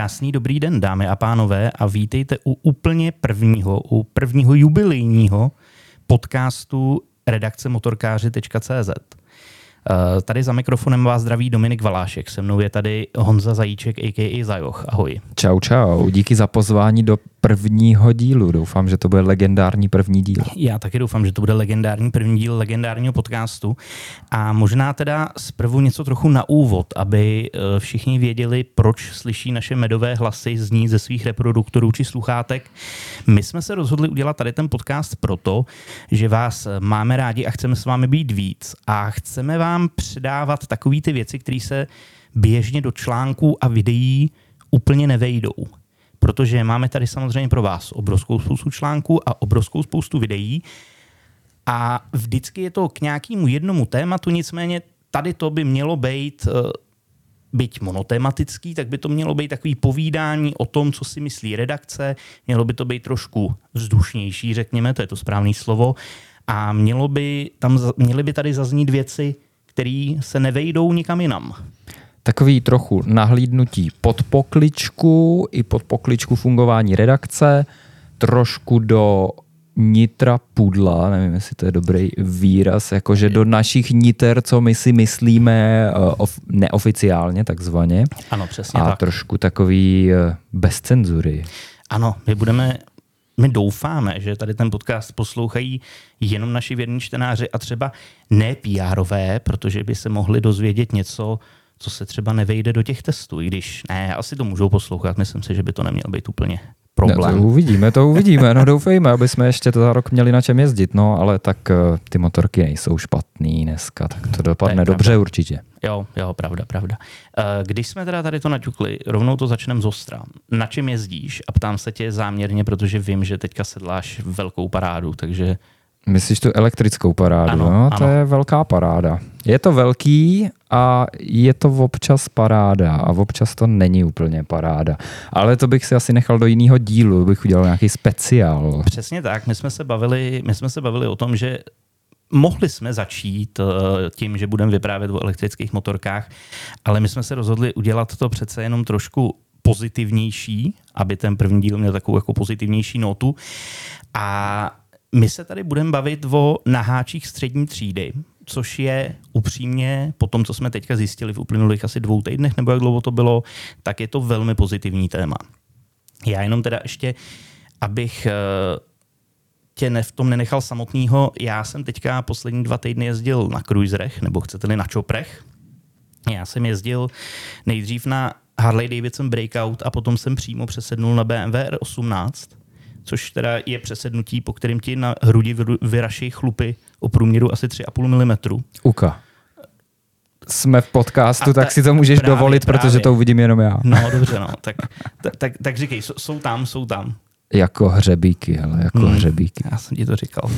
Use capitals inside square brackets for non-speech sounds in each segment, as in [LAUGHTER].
Krásný dobrý den, dámy a pánové, a vítejte u úplně prvního, u prvního jubilejního podcastu redakce motorkáři.cz. Eh, tady za mikrofonem vás zdraví Dominik Valášek, se mnou je tady Honza Zajíček, a.k.a. Zajoch. Ahoj. Čau, čau. Díky za pozvání do prvního dílu. Doufám, že to bude legendární první díl. Já taky doufám, že to bude legendární první díl legendárního podcastu. A možná teda zprvu něco trochu na úvod, aby eh, všichni věděli, proč slyší naše medové hlasy zní ze svých reproduktorů či sluchátek. My jsme se rozhodli udělat tady ten podcast proto, že vás máme rádi a chceme s vámi být víc. A chceme vám předávat takové ty věci, které se běžně do článků a videí úplně nevejdou. Protože máme tady samozřejmě pro vás obrovskou spoustu článků a obrovskou spoustu videí. A vždycky je to k nějakému jednomu tématu, nicméně tady to by mělo být eh, byť monotematický, tak by to mělo být takový povídání o tom, co si myslí redakce, mělo by to být trošku vzdušnější, řekněme, to je to správné slovo, a mělo by tam, měly by tady zaznít věci, které se nevejdou nikam jinam takový trochu nahlídnutí pod pokličku i pod pokličku fungování redakce, trošku do nitra pudla, nevím, jestli to je dobrý výraz, jakože do našich niter, co my si myslíme uh, neoficiálně takzvaně. Ano, přesně A tak. trošku takový uh, bez cenzury. Ano, my budeme my doufáme, že tady ten podcast poslouchají jenom naši věrní čtenáři a třeba ne PRové, protože by se mohli dozvědět něco co se třeba nevejde do těch testů, i když ne, asi to můžou poslouchat, myslím si, že by to neměl být úplně problém. No, to uvidíme, to uvidíme, no doufejme, aby jsme ještě to za rok měli na čem jezdit, no ale tak uh, ty motorky nejsou špatný dneska, tak to dopadne to dobře určitě. Jo, jo, pravda, pravda. Uh, když jsme teda tady to naťukli, rovnou to začneme z ostra. Na čem jezdíš? A ptám se tě záměrně, protože vím, že teďka sedláš velkou parádu, takže Myslíš tu elektrickou parádu? Ano, no, ano. to je velká paráda. Je to velký a je to občas paráda a občas to není úplně paráda. Ale to bych si asi nechal do jiného dílu, bych udělal nějaký speciál. Přesně tak, my jsme se bavili, my jsme se bavili o tom, že mohli jsme začít eh, tím, že budeme vyprávět o elektrických motorkách, ale my jsme se rozhodli udělat to přece jenom trošku pozitivnější, aby ten první díl měl takovou jako pozitivnější notu. A my se tady budeme bavit o naháčích střední třídy, což je upřímně, po tom, co jsme teďka zjistili v uplynulých asi dvou týdnech, nebo jak dlouho to bylo, tak je to velmi pozitivní téma. Já jenom teda ještě, abych eh, tě ne, v tom nenechal samotného, já jsem teďka poslední dva týdny jezdil na cruiserech, nebo chcete-li na čoprech. Já jsem jezdil nejdřív na Harley Davidson Breakout a potom jsem přímo přesednul na BMW R18 což teda je přesednutí, po kterým ti na hrudi vyraší chlupy o průměru asi 3,5 mm. Uka. Jsme v podcastu, ta, tak si to můžeš právě, dovolit, právě. protože to uvidím jenom já. No dobře, no. Tak, tak, tak, tak říkej, jsou tam, jsou tam. Jako hřebíky, ale jako hmm, hřebíky. Já jsem ti to říkal.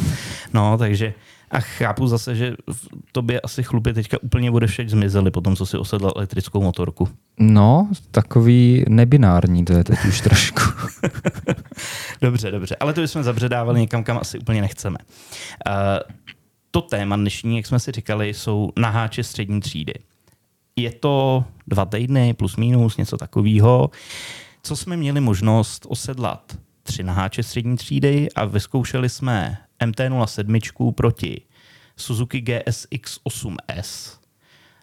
No, takže a chápu zase, že v tobě asi chlupy teďka úplně odešeť zmizely po tom, co si osedl elektrickou motorku. No, takový nebinární to je teď už trošku. [LAUGHS] dobře, dobře. Ale to bychom zabředávali někam, kam asi úplně nechceme. Uh, to téma dnešní, jak jsme si říkali, jsou naháče střední třídy. Je to dva týdny plus minus, něco takového. Co jsme měli možnost osedlat tři naháče střední třídy a vyzkoušeli jsme MT-07 proti Suzuki GSX 8S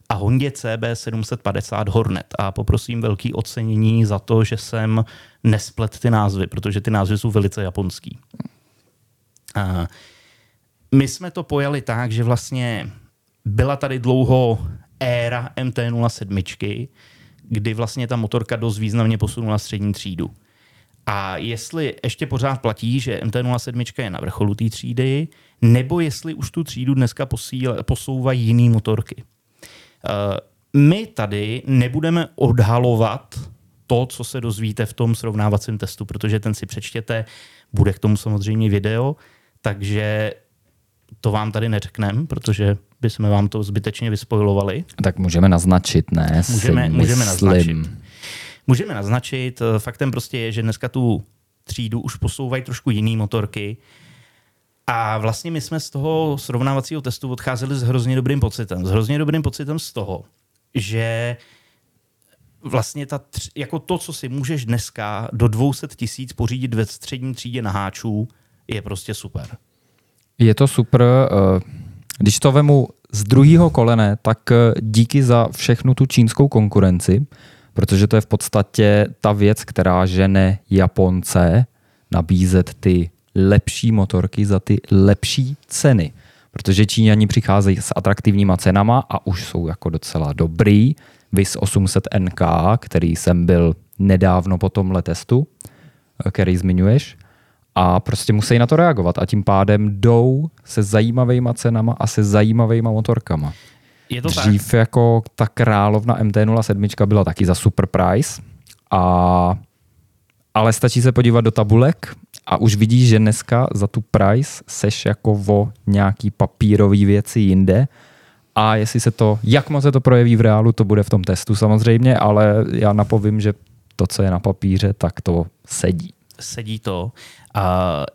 a Hondě CB750 Hornet. A poprosím velký ocenění za to, že jsem nesplet ty názvy, protože ty názvy jsou velice japonský. A my jsme to pojali tak, že vlastně byla tady dlouho éra MT-07, kdy vlastně ta motorka dost významně posunula střední třídu. A jestli ještě pořád platí, že MT-07 je na vrcholu té třídy, nebo jestli už tu třídu dneska posíl, posouvají jiné motorky. Uh, my tady nebudeme odhalovat to, co se dozvíte v tom srovnávacím testu, protože ten si přečtěte, bude k tomu samozřejmě video, takže to vám tady neřekneme, protože bychom vám to zbytečně vyspojovali. Tak můžeme naznačit, ne? Můžeme, můžeme naznačit. Můžeme naznačit, eh, faktem prostě je, že dneska tu třídu už posouvají trošku jiný motorky, a vlastně my jsme z toho srovnávacího testu odcházeli s hrozně dobrým pocitem. S hrozně dobrým pocitem z toho, že vlastně ta, tř- jako to, co si můžeš dneska do 200 tisíc pořídit ve střední třídě na háčů, je prostě super. Je to super. eh, Když to vemu z druhého kolene, tak eh, díky za všechnu tu čínskou konkurenci, protože to je v podstatě ta věc, která žene Japonce nabízet ty lepší motorky za ty lepší ceny. Protože Číňani přicházejí s atraktivníma cenama a už jsou jako docela dobrý. Vys 800 NK, který jsem byl nedávno po tomhle testu, který zmiňuješ a prostě musí na to reagovat a tím pádem jdou se zajímavýma cenama a se zajímavýma motorkama. Je to tak? Dřív jako ta královna MT-07 byla taky za super price, a, ale stačí se podívat do tabulek a už vidíš, že dneska za tu price seš jako o nějaký papírový věci jinde a jestli se to, jak moc se to projeví v reálu, to bude v tom testu samozřejmě, ale já napovím, že to, co je na papíře, tak to sedí. sedí to. Uh,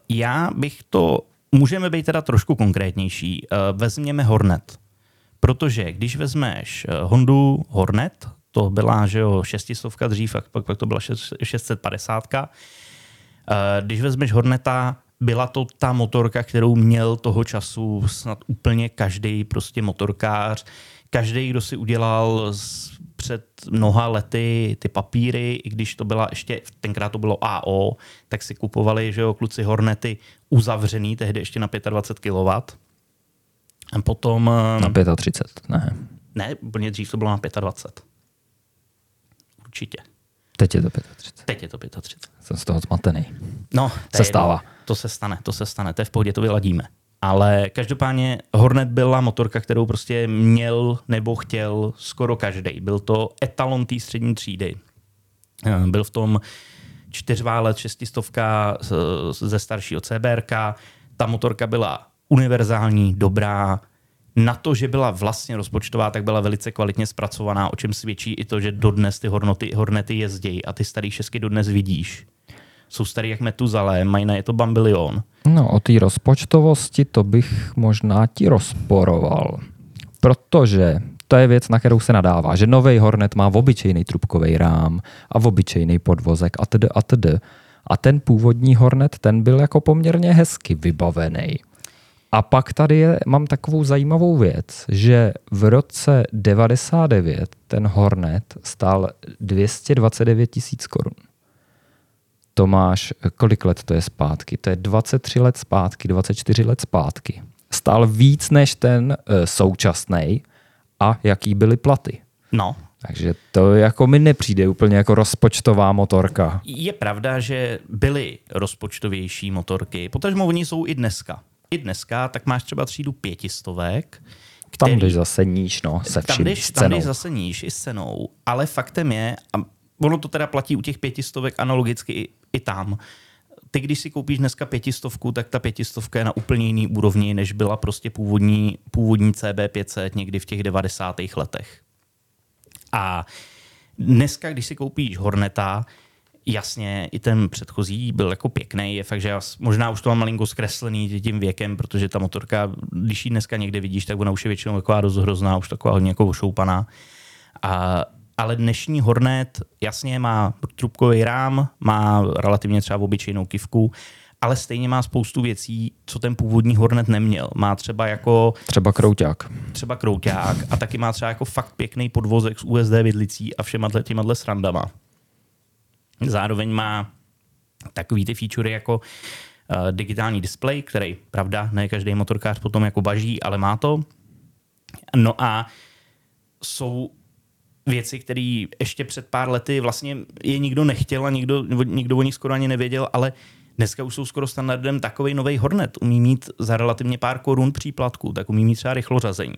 já bych to, můžeme být teda trošku konkrétnější. Uh, vezměme Hornet. Protože když vezmeš uh, Hondu Hornet, to byla, že jo, šestistovka dřív, a pak, pak to byla šest- 650. Uh, když vezmeš Horneta, byla to ta motorka, kterou měl toho času snad úplně každý prostě motorkář. Každý, kdo si udělal před mnoha lety ty papíry, i když to byla ještě, tenkrát to bylo AO, tak si kupovali, že jo, kluci Hornety uzavřený, tehdy ještě na 25 kW. A potom, Na 35, ne. ne, úplně dřív to bylo na 25. Určitě. Teď je to 35. Teď je to 35. Jsem z toho zmatený. No, to Se je stává. To se stane, to se stane, to je v pohodě, to vyladíme. Ale každopádně Hornet byla motorka, kterou prostě měl nebo chtěl skoro každý. Byl to etalon té střední třídy. Eh, Byl v tom čtyřválet, šestistovka ze staršího CBRK. Ta motorka byla univerzální, dobrá. Na to, že byla vlastně rozpočtová, tak byla velice kvalitně zpracovaná, o čem svědčí i to, že dodnes ty hornoty, hornety jezdějí a ty starý šesky dodnes vidíš. Jsou starý jak Metuzalé, mají na je to bambilion. No, o té rozpočtovosti to bych možná ti rozporoval. Protože to je věc, na kterou se nadává, že nový Hornet má obyčejný trubkový rám a obyčejný podvozek a td. a td. A ten původní Hornet, ten byl jako poměrně hezky vybavený. A pak tady je, mám takovou zajímavou věc, že v roce 99 ten Hornet stál 229 tisíc korun. To máš, kolik let to je zpátky? To je 23 let zpátky, 24 let zpátky. Stál víc než ten e, současný a jaký byly platy. No, Takže to jako mi nepřijde úplně jako rozpočtová motorka. je pravda, že byly rozpočtovější motorky, potažmo oni jsou i dneska. I dneska, tak máš třeba třídu pětistovek, Tam který- jdeš zase níž, no, se tam vším, jdeš, s tam jdeš zase níž i s cenou, ale faktem je, a ono to teda platí u těch pětistovek analogicky i, i tam, ty když si koupíš dneska pětistovku, tak ta pětistovka je na úplně jiný úrovni, než byla prostě původní, původní CB500 někdy v těch 90. letech. A dneska, když si koupíš Horneta, jasně, i ten předchozí byl jako pěkný, je fakt, že já možná už to mám malinko zkreslený tím věkem, protože ta motorka, když ji dneska někde vidíš, tak ona už je většinou taková dost hrozná, už taková hodně jako ošoupaná. A, ale dnešní Hornet jasně má trubkový rám, má relativně třeba obyčejnou kivku, ale stejně má spoustu věcí, co ten původní Hornet neměl. Má třeba jako Třeba krouťák. třeba krouťák a taky má třeba jako fakt pěkný podvozek s USD vidlicí a všema těma srandama. Zároveň má takový ty featurey jako uh, digitální display, který, pravda, ne každý motorkář potom jako baží, ale má to. No a jsou věci, které ještě před pár lety vlastně je nikdo nechtěl a nikdo, nikdo o nich skoro ani nevěděl, ale dneska už jsou skoro standardem takový nový Hornet. Umí mít za relativně pár korun příplatku, tak umí mít třeba rychlořazení.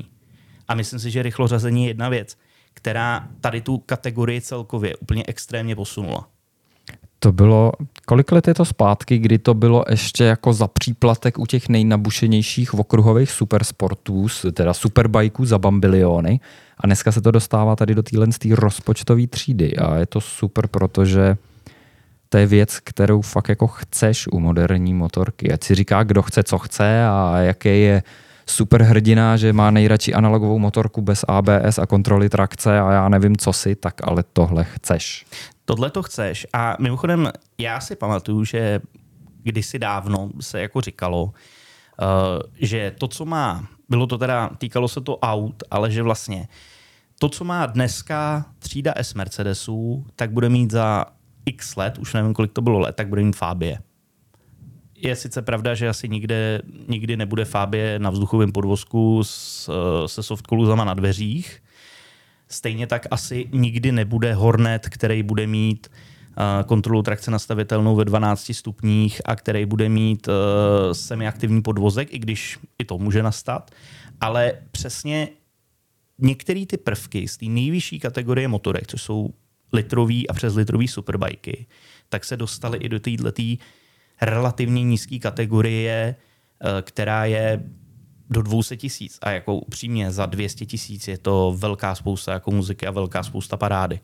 A myslím si, že rychlořazení je jedna věc, která tady tu kategorii celkově úplně extrémně posunula. To bylo, kolik let je to zpátky, kdy to bylo ještě jako za příplatek u těch nejnabušenějších okruhových supersportů, teda superbajků za bambiliony a dneska se to dostává tady do téhle rozpočtové třídy a je to super, protože to je věc, kterou fakt jako chceš u moderní motorky. Ať si říká, kdo chce, co chce a jaký je superhrdina, že má nejradši analogovou motorku bez ABS a kontroly trakce a já nevím, co si, tak ale tohle chceš. Tohle to chceš. A mimochodem, já si pamatuju, že kdysi dávno se jako říkalo, uh, že to, co má, bylo to teda, týkalo se to aut, ale že vlastně to, co má dneska třída S Mercedesů, tak bude mít za x let, už nevím, kolik to bylo let, tak bude mít Fabie. Je sice pravda, že asi nikde, nikdy nebude Fabie na vzduchovém podvozku s, se softkoluzama na dveřích. Stejně tak asi nikdy nebude Hornet, který bude mít uh, kontrolu trakce nastavitelnou ve 12 stupních a který bude mít uh, semiaktivní podvozek, i když i to může nastat. Ale přesně některé ty prvky z té nejvyšší kategorie motorek, což jsou litrový a přes litrový superbajky, tak se dostaly i do této relativně nízké kategorie, eh, která je do 200 tisíc. A jako upřímně za 200 tisíc je to velká spousta jako muziky a velká spousta parády.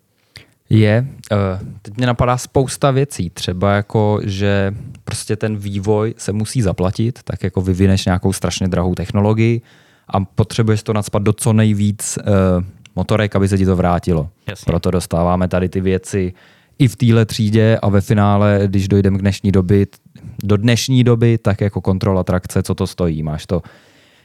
Je. Eh, teď mě napadá spousta věcí. Třeba jako, že prostě ten vývoj se musí zaplatit, tak jako vyvineš nějakou strašně drahou technologii a potřebuješ to nadspat do co nejvíc eh, motorek, aby se ti to vrátilo. Jasně. Proto dostáváme tady ty věci i v téhle třídě a ve finále, když dojdeme k dnešní doby, do dnešní doby, tak jako kontrola trakce, co to stojí. Máš to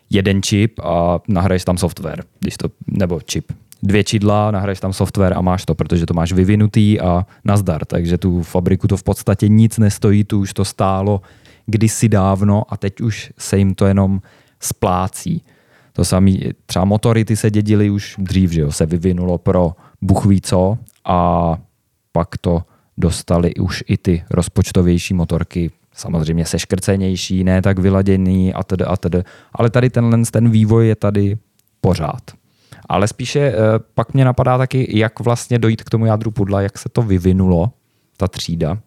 jeden čip a nahraješ tam software, když to, nebo čip. Dvě čidla, nahraješ tam software a máš to, protože to máš vyvinutý a nazdar. Takže tu fabriku to v podstatě nic nestojí, tu už to stálo kdysi dávno a teď už se jim to jenom splácí. To samé, třeba motory ty se dědily už dřív, že jo, se vyvinulo pro buchví co a pak to dostali už i ty rozpočtovější motorky, samozřejmě seškrcenější, ne tak vyladěný a tedy a tedy. Ale tady tenhle ten vývoj je tady pořád. Ale spíše eh, pak mě napadá taky, jak vlastně dojít k tomu jádru pudla, jak se to vyvinulo, ta třída.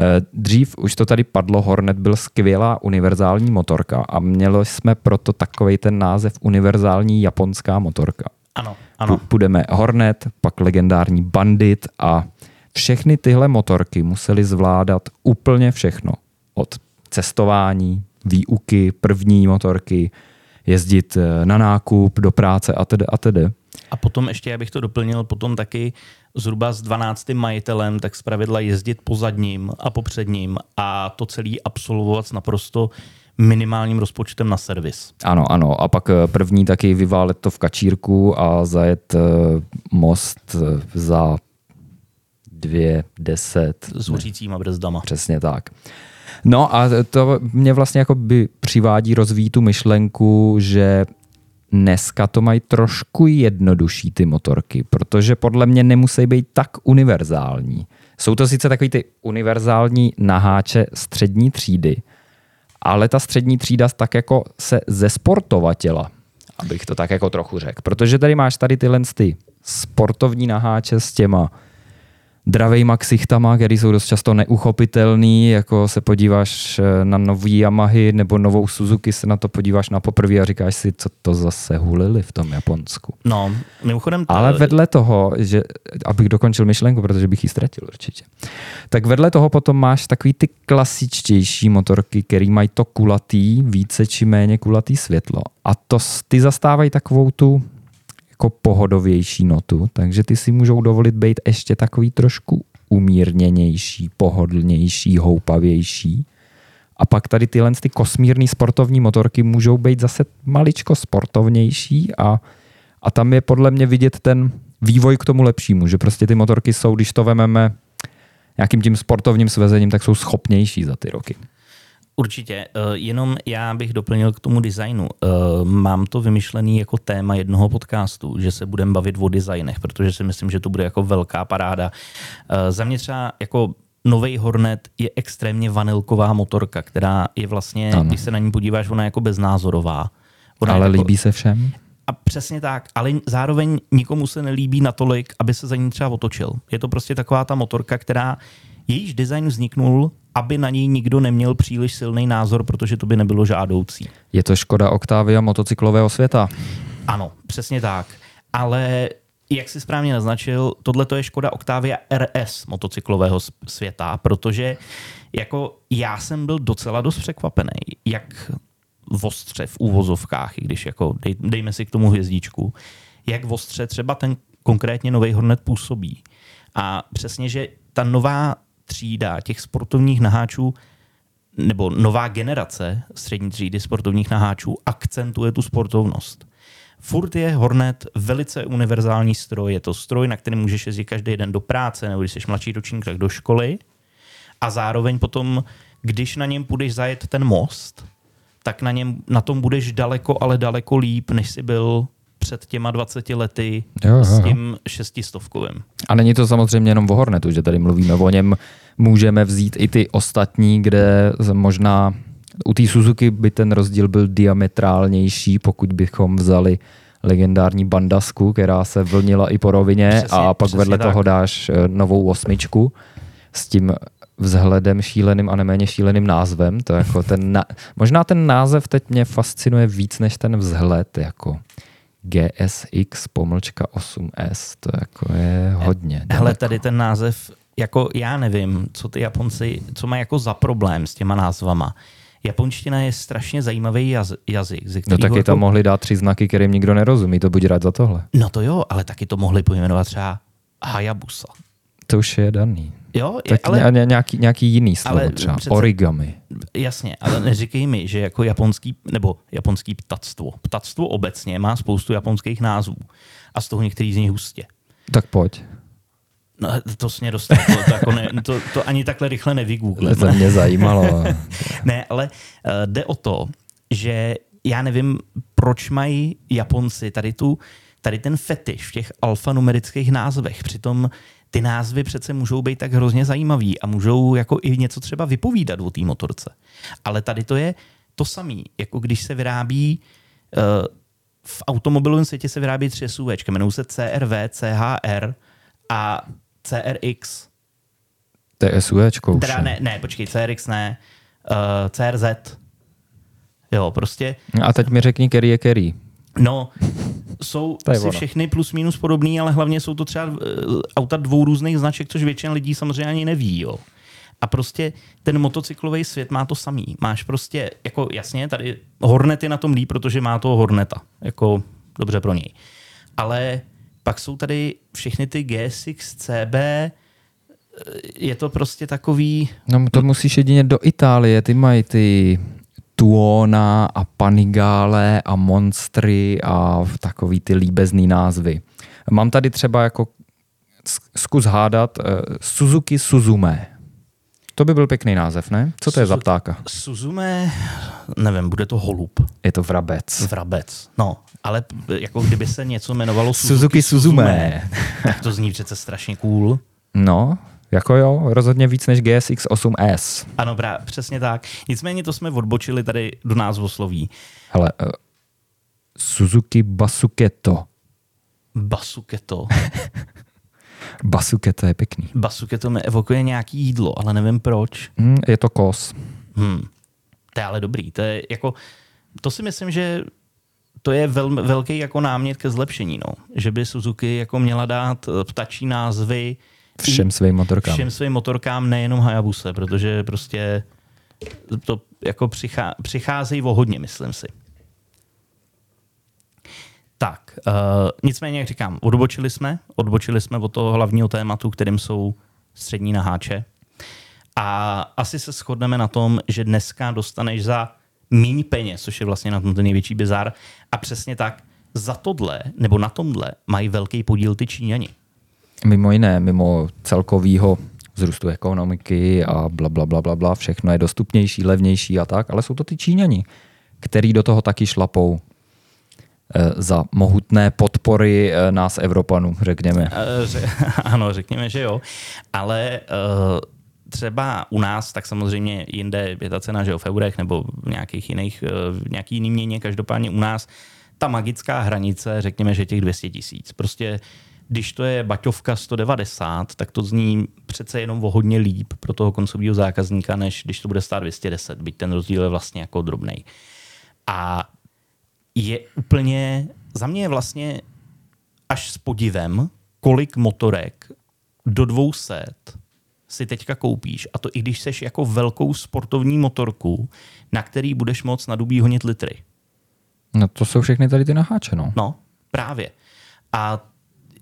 Eh, dřív už to tady padlo, Hornet byl skvělá univerzální motorka a měli jsme proto takový ten název univerzální japonská motorka. Ano, ano. Půjdeme Hornet, pak legendární Bandit a všechny tyhle motorky museli zvládat úplně všechno. Od cestování, výuky, první motorky, jezdit eh, na nákup, do práce a tedy a tedy. A potom ještě, abych to doplnil, potom taky zhruba s 12. majitelem, tak zpravidla jezdit po zadním a po předním a to celý absolvovat s naprosto minimálním rozpočtem na servis. Ano, ano. A pak eh, první taky vyválet to v kačírku a zajet eh, most za dvě, deset. S hořícíma brzdama. Přesně tak. No a to mě vlastně jako by přivádí rozvíjí tu myšlenku, že dneska to mají trošku jednodušší ty motorky, protože podle mě nemusí být tak univerzální. Jsou to sice takový ty univerzální naháče střední třídy, ale ta střední třída tak jako se zesportovatila, abych to tak jako trochu řekl. Protože tady máš tady tyhle ty sportovní naháče s těma dravejma ksichtama, který jsou dost často neuchopitelný, jako se podíváš eh, na nový Yamahy nebo novou Suzuki, se na to podíváš na poprvé a říkáš si, co to zase hulili v tom Japonsku. No, mimochodem... To... Ale vedle toho, že, abych dokončil myšlenku, protože bych ji ztratil určitě, tak vedle toho potom máš takový ty klasičtější motorky, který mají to kulatý, více či méně kulatý světlo. A to ty zastávají takovou tu jako pohodovější notu, takže ty si můžou dovolit být ještě takový trošku umírněnější, pohodlnější, houpavější. A pak tady tyhle ty kosmírní sportovní motorky můžou být zase maličko sportovnější a, a tam je podle mě vidět ten vývoj k tomu lepšímu, že prostě ty motorky jsou, když to vememe nějakým tím sportovním svezením, tak jsou schopnější za ty roky. Určitě, uh, jenom já bych doplnil k tomu designu. Uh, mám to vymyšlený jako téma jednoho podcastu, že se budeme bavit o designech, protože si myslím, že to bude jako velká paráda. Uh, za mě třeba jako nový Hornet je extrémně vanilková motorka, která je vlastně, ano. když se na ní podíváš, ona je jako beznázorová. Ona ale jako, líbí se všem? A přesně tak, ale zároveň nikomu se nelíbí natolik, aby se za ní třeba otočil. Je to prostě taková ta motorka, která jejíž design vzniknul aby na něj nikdo neměl příliš silný názor, protože to by nebylo žádoucí. Je to Škoda Octavia motocyklového světa. Ano, přesně tak. Ale jak si správně naznačil, tohle to je Škoda Octavia RS motocyklového světa, protože jako já jsem byl docela dost překvapený, jak ostře v úvozovkách, i když jako dej, dejme si k tomu hvězdičku, jak ostře třeba ten konkrétně nový Hornet působí. A přesně, že ta nová třída těch sportovních naháčů nebo nová generace střední třídy sportovních naháčů akcentuje tu sportovnost. Furt je Hornet velice univerzální stroj. Je to stroj, na který můžeš jezdit každý den do práce, nebo když jsi mladší ročník, tak do školy. A zároveň potom, když na něm půjdeš zajet ten most, tak na, něm, na tom budeš daleko, ale daleko líp, než jsi byl před těma 20 lety Jo, jo, s tím šestistovkovým. A není to samozřejmě jenom o Hornetu, že tady mluvíme o něm. Můžeme vzít i ty ostatní, kde možná u té Suzuki by ten rozdíl byl diametrálnější, pokud bychom vzali legendární bandasku, která se vlnila i po rovině Přesně- a pak vedle tak. toho dáš eh, novou osmičku s tím vzhledem šíleným a neméně šíleným názvem. To jako ten na... Možná ten název teď mě fascinuje víc než ten vzhled, jako GSX pomlčka 8S, to jako je hodně. Hele, daleko. tady ten název, jako já nevím, co ty Japonci, co mají jako za problém s těma názvama. Japonština je strašně zajímavý jaz, jazyk, ze No taky jako, tam mohli dát tři znaky, kterým nikdo nerozumí, to buď rád za tohle. No to jo, ale taky to mohli pojmenovat třeba Hayabusa. To už je daný. Jo, je, Tak ale ale, nějaký, nějaký jiný slovo ale třeba. přece- Origami. jasně, ale neříkej mi, že jako japonský, nebo japonský ptactvo. Ptactvo obecně má spoustu japonských názvů a z toho některý z nich hustě. Tak pojď. No, to jsi mě dostal, to, to, jako ne, to, to ani takhle rychle nevygooglím. To mě zajímalo. [LAUGHS] Ne, ale uh, jde o to, že já nevím, proč mají Japonci tady tu, tady ten fetiš v těch alfanumerických názvech. Přitom ty názvy přece můžou být tak hrozně zajímavý a můžou jako i něco třeba vypovídat o té motorce. Ale tady to je to samé, jako když se vyrábí uh, v automobilovém světě se vyrábí tři SUV, jmenují se CRV, CHR a CRX. To je už. Teda ne, ne, počkej, CRX ne, uh, CRZ. Jo, prostě, A teď mi řekni, který je který. No, jsou [LAUGHS] asi ono. všechny plus minus podobný, ale hlavně jsou to třeba uh, auta dvou různých značek, což většina lidí samozřejmě ani neví, jo. A prostě ten motocyklový svět má to samý. Máš prostě, jako jasně, tady Hornet je na tom líp, protože má toho Horneta. Jako dobře pro něj. Ale pak jsou tady všechny ty GSX, CB, eh, je to prostě takový, No to musíš jedině do Itálie, ty mají ty Tuona a Panigale a Monstry a takový ty líbezný názvy. Mám tady třeba jako zkus hádat uh, Suzuki Suzume. To by byl pěkný název, ne? Co to je za Suzu- ptáka? Suzume, nevím, bude to holub, Je to vrabec. vrabec. No, ale jako kdyby se něco jmenovalo Suzuki, Suzuki Suzume. tak to zní přece strašně cool. No, jako jo, rozhodně víc než GSX 8S. Ano, brá, přesně tak. Nicméně to jsme odbočili tady do názvosloví. Hele, uh, Suzuki Basuketo. Basuketo. [LAUGHS] Basuketo je pěkný. Basuketo mi evokuje nějaký jídlo, ale nevím proč. Hm, je to kos. Hmm. To je ale dobrý. To je jako, to si myslím, že to je vel, velký jako námět ke zlepšení, no. Že by Suzuki jako měla dát eh, ptačí názvy Všem svým motorkám. všem svým motorkám, nejenom Hayabuse, protože prostě to jako přichá, přicházejí o hodně, myslím si. Tak, uh, nicméně, jak říkám, odbočili jsme, odbočili jsme od toho hlavního tématu, kterým jsou střední naháče. A asi se shodneme na tom, že dneska dostaneš za míň peněz, což je vlastně na tom ten největší bizar. A přesně tak, za tohle, nebo na tomhle, mají velký podíl ty Číňani. Mimo jiné, mimo celkovýho vzrůstu ekonomiky a bla, bla, bla, bla, bla, všechno je dostupnější, levnější a tak, ale jsou to ty Číňani, který do toho taky šlapou eh, za mohutné podpory eh, nás Evropanů, řekněme. Eh, [LAUGHS] ano, řekněme, že jo. Ale třeba u nás, tak samozřejmě jinde je ta cena, že jo, v eurech nebo v nějakých jiných, v nějaký jiný měně, každopádně u nás ta magická hranice, řekněme, že těch 200 tisíc. Prostě když to je baťovka 190, tak to zní přece jenom o hodně líp pro toho koncového zákazníka, než když to bude stát 210, byť ten rozdíl je vlastně jako drobný. A je úplně, za mě je vlastně až s podivem, kolik motorek do 200 si teďka koupíš, a to i když seš jako velkou sportovní motorku, na který budeš moc na dubí honit litry. No to jsou všechny tady ty naháče, no. No, právě. A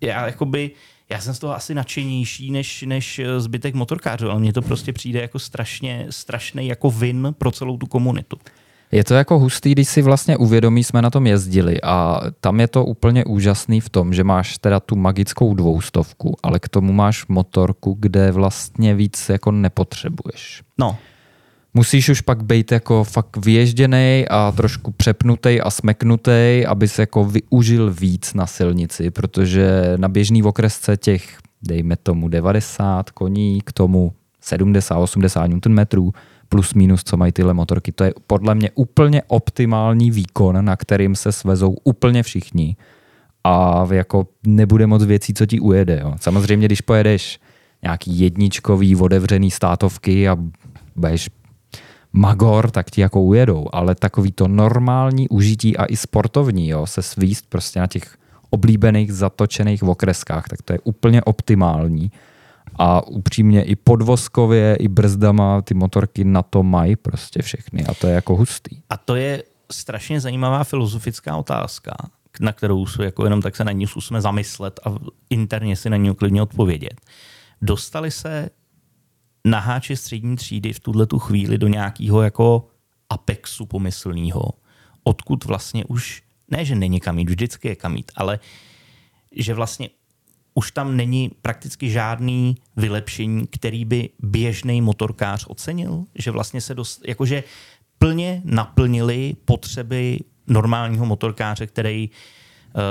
já jakoby, já jsem z toho asi nadšenější než, než zbytek motorkářů, ale mně to prostě přijde jako strašně, strašný jako vin pro celou tu komunitu. Je to jako hustý, když si vlastně uvědomí, jsme na tom jezdili a tam je to úplně úžasný v tom, že máš teda tu magickou dvoustovku, ale k tomu máš motorku, kde vlastně víc jako nepotřebuješ. No, Musíš už pak být jako fakt vyježděný a trošku přepnutý a smeknutý, abys jako využil víc na silnici, protože na běžný okresce těch, dejme tomu 90 koní, k tomu 70-80 Nm, plus minus, co mají tyhle motorky. To je podle mě úplně optimální výkon, na kterým se svezou úplně všichni a jako nebude moc věcí, co ti ujede. Jo. Samozřejmě, když pojedeš nějaký jedničkový otevřený státovky a budeš magor, tak ti jako ujedou, ale takový to normální užití a i sportovní, jo, se svíst prostě na těch oblíbených zatočených okreskách, tak to je úplně optimální a upřímně i podvozkově, i brzdama ty motorky na to mají prostě všechny a to je jako hustý. A to je strašně zajímavá filozofická otázka, na kterou se jako jenom tak se na ní zkusíme zamyslet a interně si na ní klidně odpovědět. Dostali se naháči střední třídy v tuhle tu chvíli do nějakého jako apexu pomyslného, odkud vlastně už, ne, že není kam jít, vždycky je kam jít, ale že vlastně už tam není prakticky žádný vylepšení, který by běžný motorkář ocenil, že vlastně se dost, jakože plně naplnili potřeby normálního motorkáře, který uh,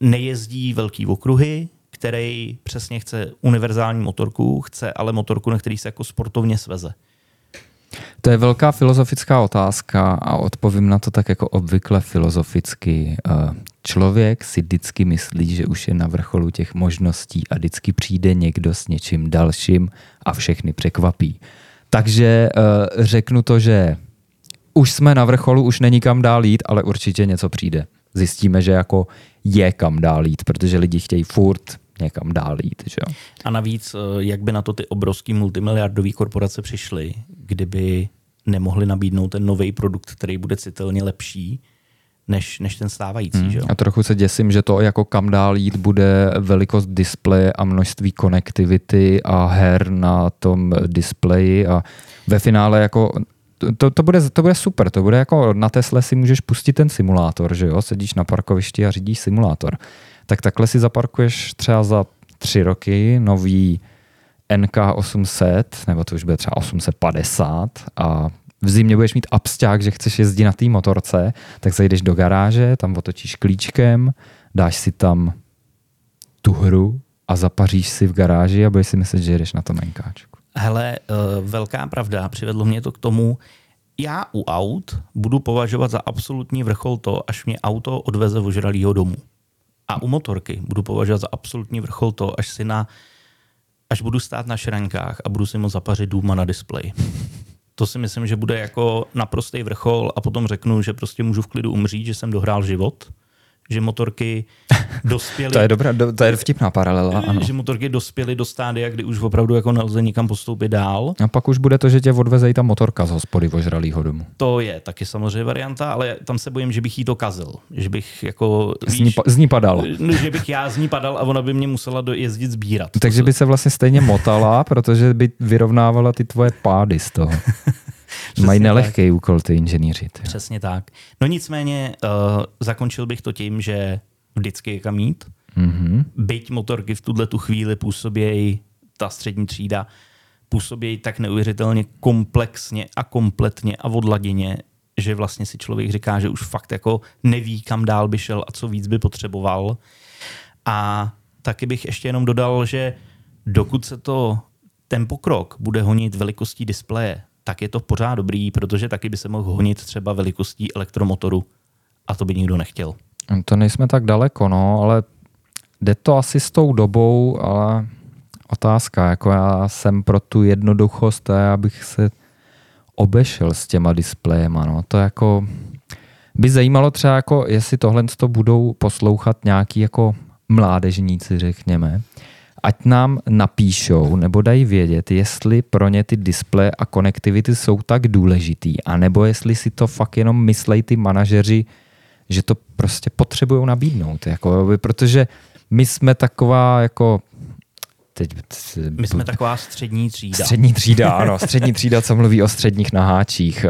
nejezdí velký okruhy, který přesně chce univerzální motorku, chce ale motorku, na který se jako sportovně sveze. To je velká filozofická otázka a odpovím na to tak jako obvykle filozoficky. Eh, člověk si vždycky myslí, že už je na vrcholu těch možností a vždycky přijde někdo s něčím dalším a všechny překvapí. Takže eh, řeknu to, že už jsme na vrcholu, už není kam dál jít, ale určitě něco přijde. Zjistíme, že jako je kam dál jít, protože lidi chtějí furt někam dál jít. Že jo? A navíc, eh, jak by na to ty obrovský multimiliardové korporace přišly, kdyby nemohli nabídnout ten nový produkt, který bude citelně lepší, než, než ten stávající. Hmm. Že jo? A trochu se děsím, že to jako kam dál jít bude velikost displeje a množství konektivity a her na tom displeji a ve finále jako to, to, bude, to bude super, to bude jako na Tesle si můžeš pustit ten simulátor, že jo, sedíš na parkovišti a řídíš simulátor. Tak takhle si zaparkuješ třeba za tři roky nový NK 800, nebo to už bude třeba 850 a v zimě budeš mít absťák, že chceš jezdit na té motorce, tak zajdeš do garáže, tam otočíš klíčkem, dáš si tam tu hru a zapaříš si v garáži a budeš si myslet, že jedeš na tom NKčku. Hele, uh, velká pravda, přivedlo mě to k tomu, já u aut budu považovat za absolutní vrchol to, až mě auto odveze ožralýho domů. A u motorky budu považovat za absolutní vrchol to, až si na až budu stát na šrankách a budu si moct zapařit důma na displeji. To si myslím, že bude jako naprostý vrchol a potom řeknu, že prostě můžu v klidu umřít, že jsem dohrál život že motorky [LAUGHS] dospěly... to je dobrá, to je vtipná paralela, ano. Že motorky dospěly do stádia, kdy už opravdu jako nelze nikam postoupit dál. A pak už bude to, že tě odveze ta motorka z hospody ožralýho domu. To je taky samozřejmě varianta, ale tam se bojím, že bych jí to kazil. Že bych jako... Z ní, z ní padal. Že bych já z ní padal a ona by mě musela dojezdit sbírat. Takže by se vlastně stejně motala, protože by vyrovnávala ty tvoje pády z toho. [LAUGHS] Přesně Mají nelehký tak. úkol ty inženýři. Ty. Přesně tak. No nicméně uh, zakončil bych to tím, že vždycky je kam jít. Mm-hmm. Byť motorky v tuhle tu chvíli působějí, ta střední třída, působějí tak neuvěřitelně komplexně a kompletně a odladěně, že vlastně si člověk říká, že už fakt jako neví, kam dál by šel a co víc by potřeboval. A taky bych ještě jenom dodal, že dokud se to ten pokrok bude honit velikostí displeje, tak je to pořád dobrý, protože taky by se mohl honit třeba velikostí elektromotoru a to by nikdo nechtěl. To nejsme tak daleko, no, ale jde to asi s tou dobou, ale otázka, jako já jsem pro tu jednoduchost a já se obešel s těma displejema, no, to jako by zajímalo třeba, jako, jestli tohle to budou poslouchat nějaký jako mládežníci, řekněme, ať nám napíšou nebo dají vědět, jestli pro ně ty displeje a konektivity jsou tak důležitý, anebo jestli si to fakt jenom myslej ty manažeři, že to prostě potřebují nabídnout. Jako, protože my jsme taková jako teď... My jsme taková střední třída. Střední třída, ano. Střední třída, co mluví o středních naháčích. Eh,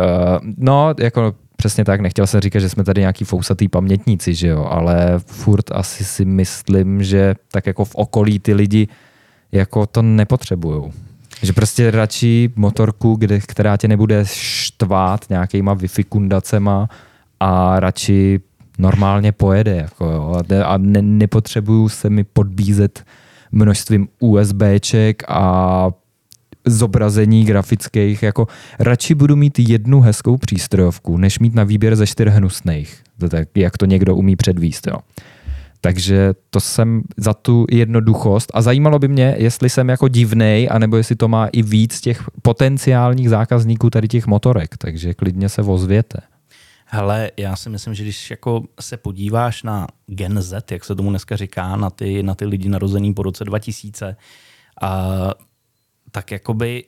no, jako přesně tak, nechtěl jsem říkat, že jsme tady nějaký fousatý pamětníci, že jo, ale furt asi si myslím, že tak jako v okolí ty lidi jako to nepotřebujou. Že prostě radši motorku, kde, která tě nebude štvát nějakýma wi kundacema a radši normálně pojede. Jako jo. A ne, nepotřebuju se mi podbízet množstvím USBček a zobrazení grafických. Jako radši budu mít jednu hezkou přístrojovku, než mít na výběr ze čtyř hnusných. Tak, jak to někdo umí předvíst. Jo. Takže to jsem za tu jednoduchost a zajímalo by mě, jestli jsem jako divnej, anebo jestli to má i víc těch potenciálních zákazníků tady těch motorek, takže klidně se ozvěte. Hele, já si myslím, že když jako se podíváš na Gen Z, jak se tomu dneska říká, na ty, na ty lidi narozený po roce 2000, a, tak jakoby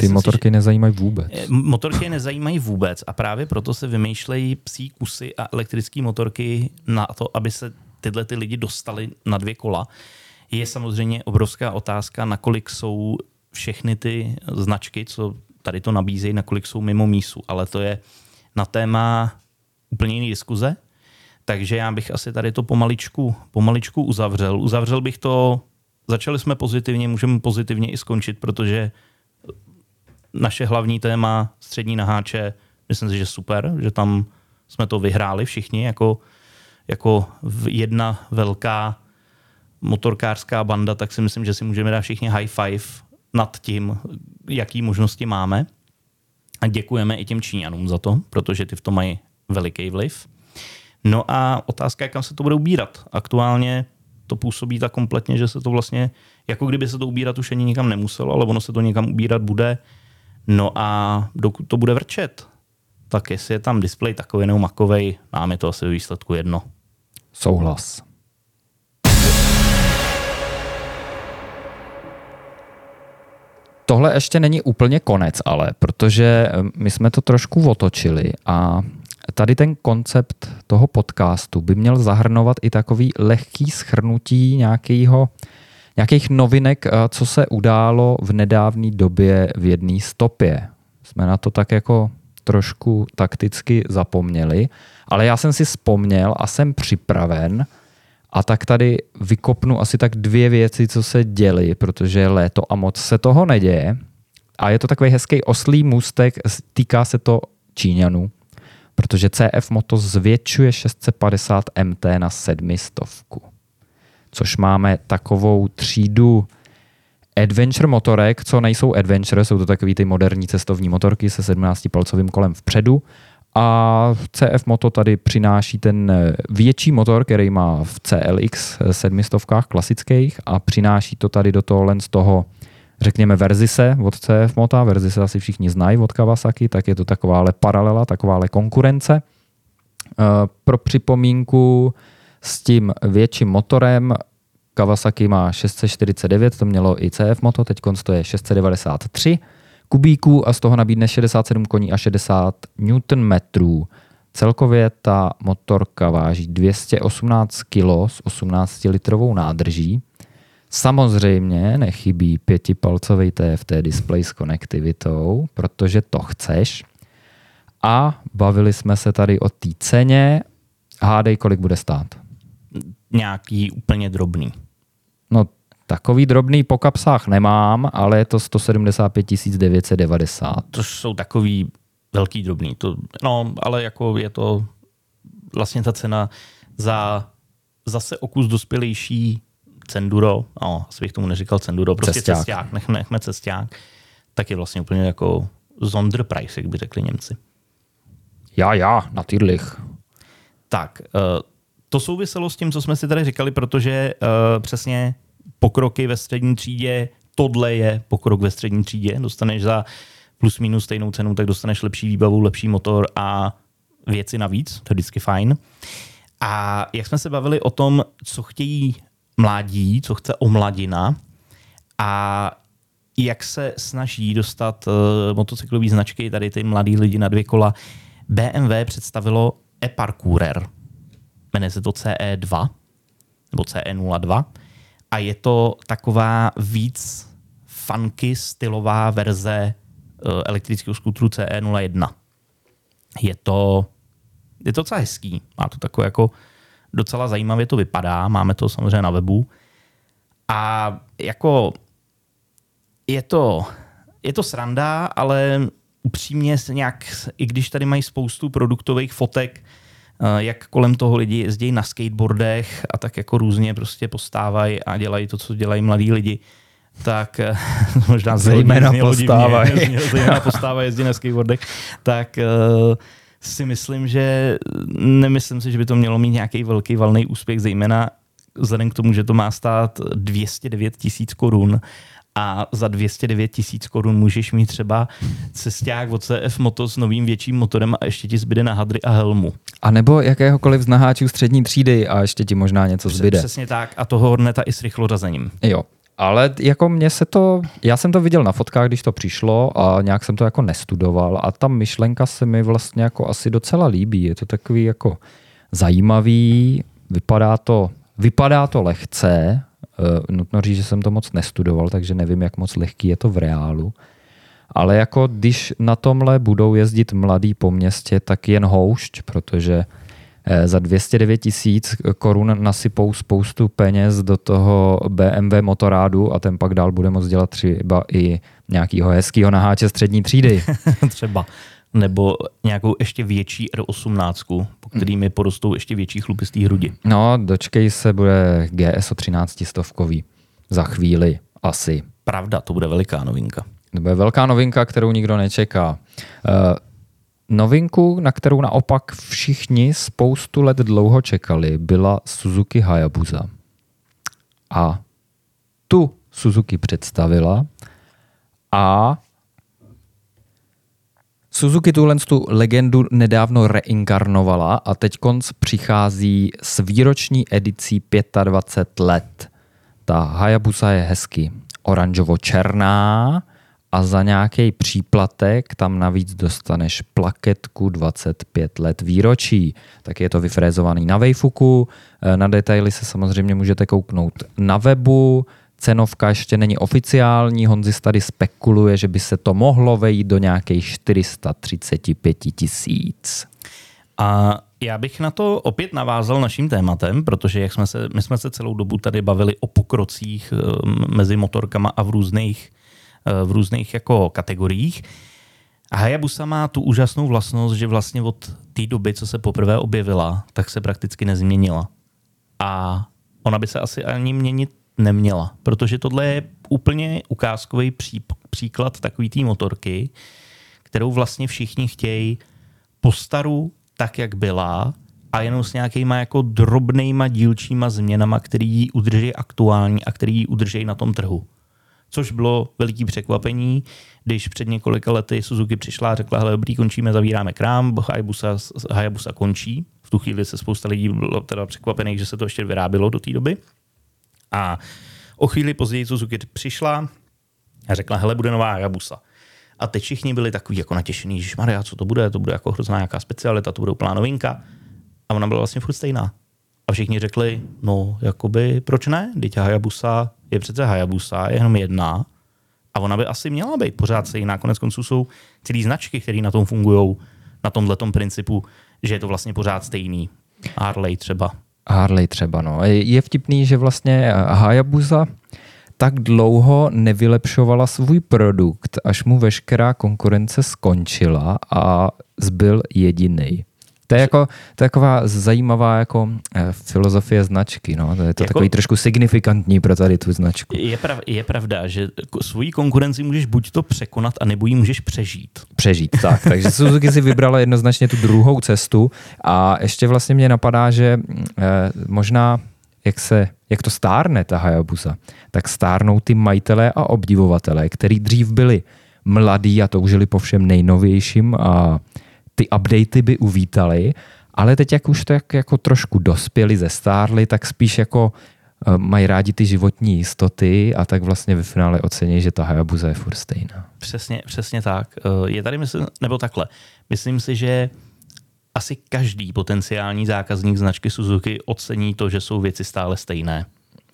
ty motorky si, nezajímají vůbec. Eh, motorky nezajímají vůbec a právě proto se vymýšlejí psí kusy a elektrické motorky na to, aby se tyhle ty lidi dostali na dvě kola. Je samozřejmě obrovská otázka, nakolik jsou všechny ty značky, co tady to nabízejí, nakolik jsou mimo mísu, ale to je na téma úplně jiný diskuze, takže já bych asi tady to pomaličku, pomaličku uzavřel. Uzavřel bych to, začali jsme pozitivně, můžeme pozitivně i skončit, protože naše hlavní téma střední naháče, myslím si, že super, že tam jsme to vyhráli všichni jako, jako jedna velká motorkářská banda, tak si myslím, že si můžeme dát všichni high five nad tím, jaký možnosti máme. A děkujeme i těm Číňanům za to, protože ty v tom mají veliký vliv. No a otázka kam se to bude ubírat. Aktuálně to působí tak kompletně, že se to vlastně, jako kdyby se to ubírat už ani nikam nemuselo, ale ono se to někam ubírat bude. No a dokud to bude vrčet, tak jestli je tam displej takový nebo makovej, nám je to asi ve výsledku jedno. Souhlas. Tohle ještě není úplně konec, ale protože eh, my jsme to trošku otočili a tady ten koncept toho podcastu by měl zahrnovat i takový lehký schrnutí nějakého, nějakých novinek, eh, co se událo v nedávné době v jedné stopě. Jsme na to tak jako trošku takticky zapomněli, ale já jsem si vzpomněl a jsem připraven a tak tady vykopnu asi tak dvě věci, co se děly, protože léto a moc se toho neděje. A je to takový hezký oslý můstek, týká se to Číňanů, protože CF Moto zvětšuje 650 MT na 700, což máme takovou třídu adventure motorek, co nejsou adventure, jsou to takový ty moderní cestovní motorky se 17-palcovým kolem vpředu. A CF Moto tady přináší ten větší motor, který má v CLX 700 klasických a přináší to tady do toho len z toho, řekněme, verzise od CF Moto, verzise asi všichni znají od Kawasaki, tak je to takováhle paralela, takováhle konkurence. Eh, pro připomínku s tím větším motorem Kawasaki má 649, to mělo i CF Moto, teď to je 693 kubíků a z toho nabídne 67 koní a 60 Nm. Celkově ta motorka váží 218 kg s 18 litrovou nádrží. Samozřejmě nechybí pětipalcový TFT display s konektivitou, protože to chceš. A bavili jsme se tady o té ceně. Hádej, kolik bude stát? Nějaký úplně drobný. No Takový drobný po kapsách nemám, ale je to 175 990. To jsou takový velký drobný. To, no, ale jako je to vlastně ta cena za zase okus dospělejší Cenduro, no, asi bych tomu neříkal Cenduro, prostě cesták, cesták nechme, nechme cesták, tak je vlastně úplně jako Sonderpreis, jak by řekli Němci. Já, já, natürlich. Tak, uh, to souviselo s tím, co jsme si tady říkali, protože uh, přesně pokroky ve střední třídě, tohle je pokrok ve střední třídě, dostaneš za plus minus stejnou cenu, tak dostaneš lepší výbavu, lepší motor a věci navíc, to je vždycky fajn. A jak jsme se bavili o tom, co chtějí mládí, co chce omladina, A jak se snaží dostat uh, motocyklové značky, tady ty mladí lidi na dvě kola, BMW představilo e-parkourer. Jmenuje se to CE2 nebo CE02 a je to taková víc funky stylová verze uh, elektrického skutru CE01. Je to, je to docela hezký. Má to takové jako docela zajímavě to vypadá. Máme to samozřejmě na webu. A jako je to, je to sranda, ale upřímně se nějak, i když tady mají spoustu produktových fotek, eh, jak kolem toho lidi jezdí na skateboardech a tak jako různě prostě postávají a dělají to, co dělají mladí lidi, tak eh, [LAUGHS] možná zejména postávají. Zejména postávají jezdí na skateboardech, tak uh, si myslím, že nemyslím si, že by to mělo mít nějaký velký valný úspěch, zejména vzhledem k tomu, že to má stát 209 tisíc korun a za 209 tisíc korun můžeš mít třeba cesták od CF Moto s novým větším motorem a ještě ti zbyde na hadry a helmu. A nebo jakéhokoliv z naháčů střední třídy a ještě ti možná něco zbyde. Přesně tak a toho horneta i s rychlorazením. Jo, ale jako mně se to, já jsem to viděl na fotkách, když to přišlo a nějak jsem to jako nestudoval a ta myšlenka se mi vlastně jako asi docela líbí. Je to takový jako zajímavý, vypadá to, vypadá to lehce, Uh, nutno říct, že jsem to moc nestudoval, takže nevím, jak moc lehký je to v reálu. Ale jako když na tomhle budou jezdit mladí po městě, tak jen houšť, protože za 209 tisíc korun nasypou spoustu peněz do toho BMW motorádu a ten pak dál bude moct dělat třeba i nějakýho hezkýho naháče střední třídy. [LAUGHS] třeba nebo nějakou ještě větší R18, po kterými porostou ještě větší chlupistý hrudi. No, dočkej se, bude GSO 13 stovkový. Za chvíli asi. Pravda, to bude veliká novinka. To bude velká novinka, kterou nikdo nečeká. Novinku, na kterou naopak všichni spoustu let dlouho čekali, byla Suzuki Hayabusa. A tu Suzuki představila a Suzuki tuhle tu legendu nedávno reinkarnovala a teď konc přichází s výroční edicí 25 let. Ta Hayabusa je hezky oranžovo-černá a za nějaký příplatek tam navíc dostaneš plaketku 25 let výročí. Tak je to vyfrézovaný na Vejfuku. Na detaily se samozřejmě můžete kouknout na webu. Cenovka ještě není oficiální, Honzis tady spekuluje, že by se to mohlo vejít do nějakých 435 tisíc. A já bych na to opět navázal naším tématem, protože jak jsme se, my jsme se celou dobu tady bavili o pokrocích eh, mezi motorkama a v různých, eh, v různých jako kategoriích. A Hayabusa má tu úžasnou vlastnost, že vlastně od té doby, co se poprvé objevila, tak se prakticky nezměnila. A ona by se asi ani měnit neměla, protože tohle je úplně ukázkový pří, příklad takový té motorky, kterou vlastně všichni chtějí postaru tak, jak byla, a jenom s nějakýma jako drobnýma dílčíma změnama, který ji udrží aktuální a který ji udrží na tom trhu. Což bylo veliký překvapení, když před několika lety Suzuki přišla a řekla, hele, dobrý, končíme, zavíráme krám, Hayabusa, Hayabusa končí. V tu chvíli se spousta lidí bylo teda překvapených, že se to ještě vyrábilo do té doby. A o chvíli později Suzuki přišla a řekla, hele, bude nová Hayabusa. A teď všichni byli takový jako natěšený, že Maria, co to bude, to bude jako hrozná nějaká specialita, to bude úplná novinka. A ona byla vlastně furt stejná. A všichni řekli, no, jakoby, proč ne? Teď Hayabusa je přece Hayabusa, je jenom jedna. A ona by asi měla být pořád stejná. Konec konců jsou celý značky, které na tom fungují, na tomhle principu, že je to vlastně pořád stejný. Harley třeba. Harley třeba, no. Je vtipný, že vlastně Hayabusa tak dlouho nevylepšovala svůj produkt, až mu veškerá konkurence skončila a zbyl jediný. To je, jako, to je taková zajímavá jako eh, filozofie značky. No. To je to jako, takový trošku signifikantní pro tady tu značku. Je, prav, je pravda, že svoji konkurenci můžeš buď to překonat, anebo ji můžeš přežít. Přežít, tak. Takže Suzuki si vybrala jednoznačně tu druhou cestu a ještě vlastně mě napadá, že eh, možná jak, se, jak to stárne ta Hayabusa, tak stárnou ty majitelé a obdivovatelé, který dřív byli mladí a toužili po všem nejnovějším a ty updaty by uvítali, ale teď jak už tak jako trošku dospěli, zestárli, tak spíš jako eh, mají rádi ty životní jistoty a tak vlastně ve finále ocení, že ta Hayabusa je furt stejná. Přesně, přesně tak. Eh, Je tady, myslím, nebo takhle, myslím si, že asi každý potenciální zákazník značky Suzuki ocení to, že jsou věci stále stejné.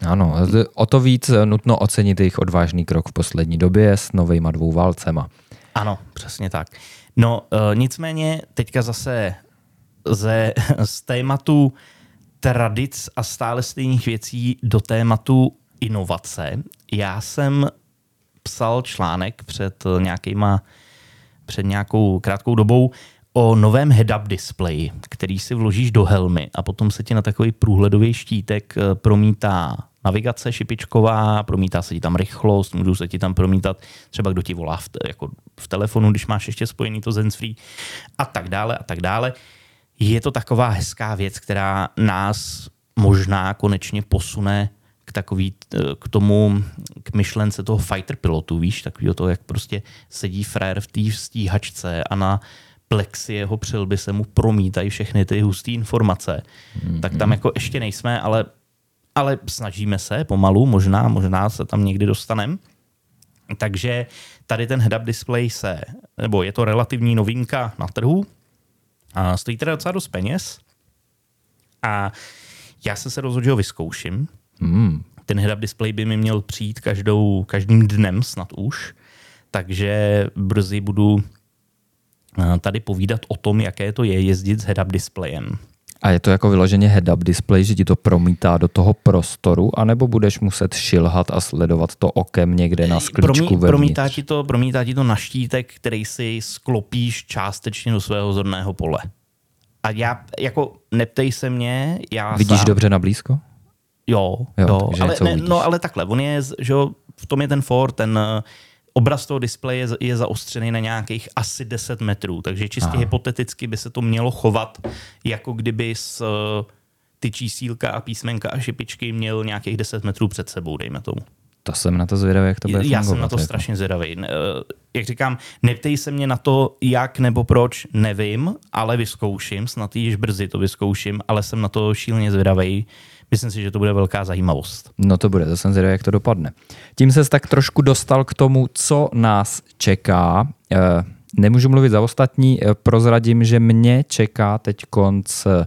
Ano, o to víc eh, nutno ocenit jejich odvážný krok v poslední době s novejma dvou válcema. Ano, přesně tak. No, e, nicméně teďka zase ze, [LAUGHS] z tématu tradic a stále stejných věcí do tématu inovace. Já jsem psal článek před eh, nějakýma, před nějakou krátkou dobou o novém head-up displeji, který si vložíš do helmy a potom se ti na takový průhledový štítek eh, promítá navigace šipičková, promítá se ti tam rychlost, můžou se ti tam promítat třeba kdo ti volá v, te, jako v telefonu, když máš ještě spojený to Zensfree a tak dále a tak dále. Je to taková hezká věc, která nás možná konečně posune k takový, k tomu, k myšlence toho fighter pilotu, víš, takového toho, jak prostě sedí frér v té stíhačce a na plexi jeho přilby se mu promítají všechny ty husté informace. Mm-hmm. Tak tam jako ještě nejsme, ale, ale snažíme se pomalu, možná, možná se tam někdy dostaneme. Takže tady ten head-up display se, nebo je to relativní novinka na trhu, a stojí teda docela dost peněz. A já jsem se rozhodl, že ho vyzkouším. Hmm. Ten head-up display by mi měl přijít každou, každým dnem snad už. Takže brzy budu eh, tady povídat o tom, jaké to je jezdit s head-up displejem. A je to jako vyloženě head-up display, že ti to promítá do toho prostoru, anebo budeš muset šilhat a sledovat to okem někde na sklíčku Promí, promítá, ti to, promítá ti to na štítek, který si sklopíš částečně do svého zorného pole. A já, jako, neptej se mě, já Vidíš sám, dobře na blízko? Jo, Jo, jo, ale, ne, no, ale takhle, on je, že jo, v tom je ten Ford, ten eh, obraz toho displeje je, zaostřený na nějakých asi 10 metrů, takže čistě Aha. hypoteticky by se to mělo chovat, jako kdyby s eh, ty čísílka a písmenka a šipičky měl nějakých 10 metrů před sebou, dejme tomu. To jsem na to zvědavý, jak to bude Já fungovat. jsem na to jako. strašně zvědavý. Eh, Jak říkám, neptej se mě na to, jak nebo proč, nevím, ale vyzkouším, snad již brzy to vyzkouším, ale jsem na to šíleně zvědavý. Myslím si, že to bude velká zajímavost. No to bude, to jsem zvědavý, jak to dopadne. Tím se tak trošku dostal k tomu, co nás čeká. Eh, Nemůžu mluvit za ostatní, eh, prozradím, že mě čeká teď konc eh,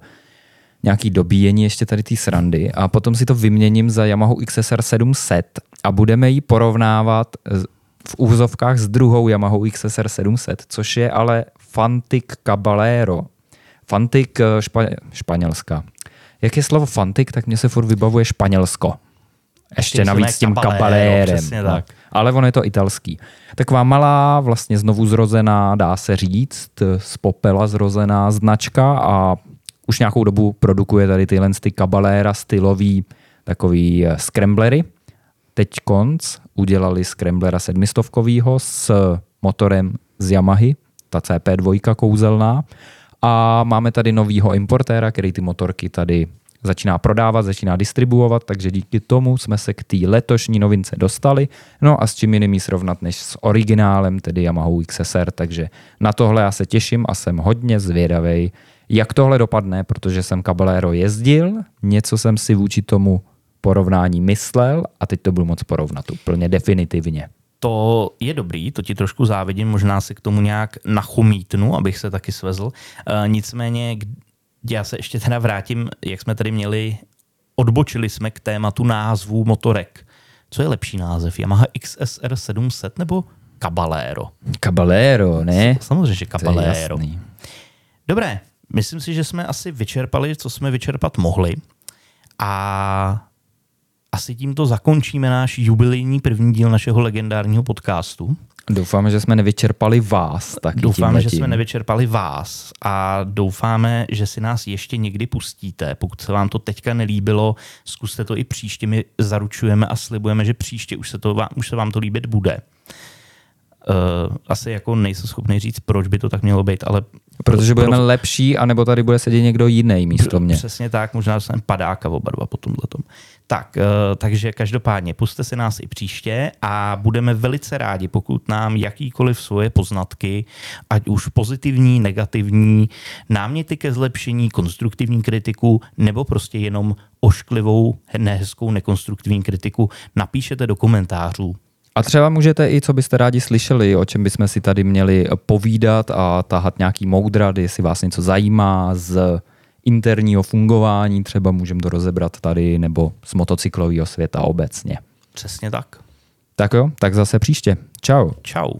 nějaký dobíjení ještě tady té srandy a potom si to vyměním za Yamaha XSR 700 a budeme ji porovnávat v úvozovkách s druhou Yamaha XSR 700, což je ale Fantic Caballero. Fantic špa- španělská. Jak je slovo Fantic, tak mě se furt vybavuje Španělsko. Ještě navíc s tím přesně no. tak. Ale ono je to italský. Taková malá, vlastně znovu zrozená, dá se říct, z popela zrozená značka a už nějakou dobu produkuje tady tyhle ty kabaléra stylový takový eh, scramblery. Teď konc udělali scramblera sedmistovkovýho s motorem z Yamahy, ta CP2 kouzelná. A máme tady novýho importéra, který ty motorky tady začíná prodávat, začíná distribuovat, takže díky tomu jsme se k té letošní novince dostali. No a s čím jiným ji srovnat než s originálem, tedy Yamaha XSR, takže na tohle já se těším a jsem hodně zvědavý, jak tohle dopadne, protože jsem Caballero jezdil, něco jsem si vůči tomu porovnání myslel a teď to budu moc porovnat úplně definitivně. To je dobrý, to ti trošku závidím, možná si k tomu nějak nachomítnu, abych se taky svezl. E, nicméně, já se ještě teda vrátím, jak jsme tady měli, odbočili jsme k tématu názvů motorek. Co je lepší název? Yamaha XSR 700 nebo Caballero? Caballero, ne? Samozřejmě, že Caballero. Dobré, myslím si, že jsme asi vyčerpali, co jsme vyčerpat mohli. A asi tímto zakončíme náš jubilejní první díl našeho legendárního podcastu. Doufáme, že jsme nevyčerpali vás taky Doufáme, že jsme nevyčerpali vás a doufáme, že si nás ještě někdy pustíte. Pokud se vám to teďka nelíbilo, zkuste to i příště. My zaručujeme a slibujeme, že příště už se, to už se vám to líbit bude. Uh, asi jako nejsem schopný říct, proč by to tak mělo být, ale Protože budeme lepší, anebo tady bude sedět někdo jiný místo mě. Přesně tak, možná jsem padáka oba dva po tomhle. Tak, eh, takže každopádně puste si nás i příště a budeme velice rádi, pokud nám jakýkoliv svoje poznatky, ať už pozitivní, negativní, náměty ke zlepšení, konstruktivní kritiku, nebo prostě jenom ošklivou, nehezkou, nekonstruktivní kritiku, napíšete do komentářů. A třeba můžete i, co byste rádi slyšeli, o čem bychom si tady měli povídat a tahat nějaký moudrat, jestli vás něco zajímá z interního fungování, třeba můžeme to rozebrat tady, nebo z motocyklového světa obecně. Přesně tak. Tak jo, tak zase příště. Čau. Čau.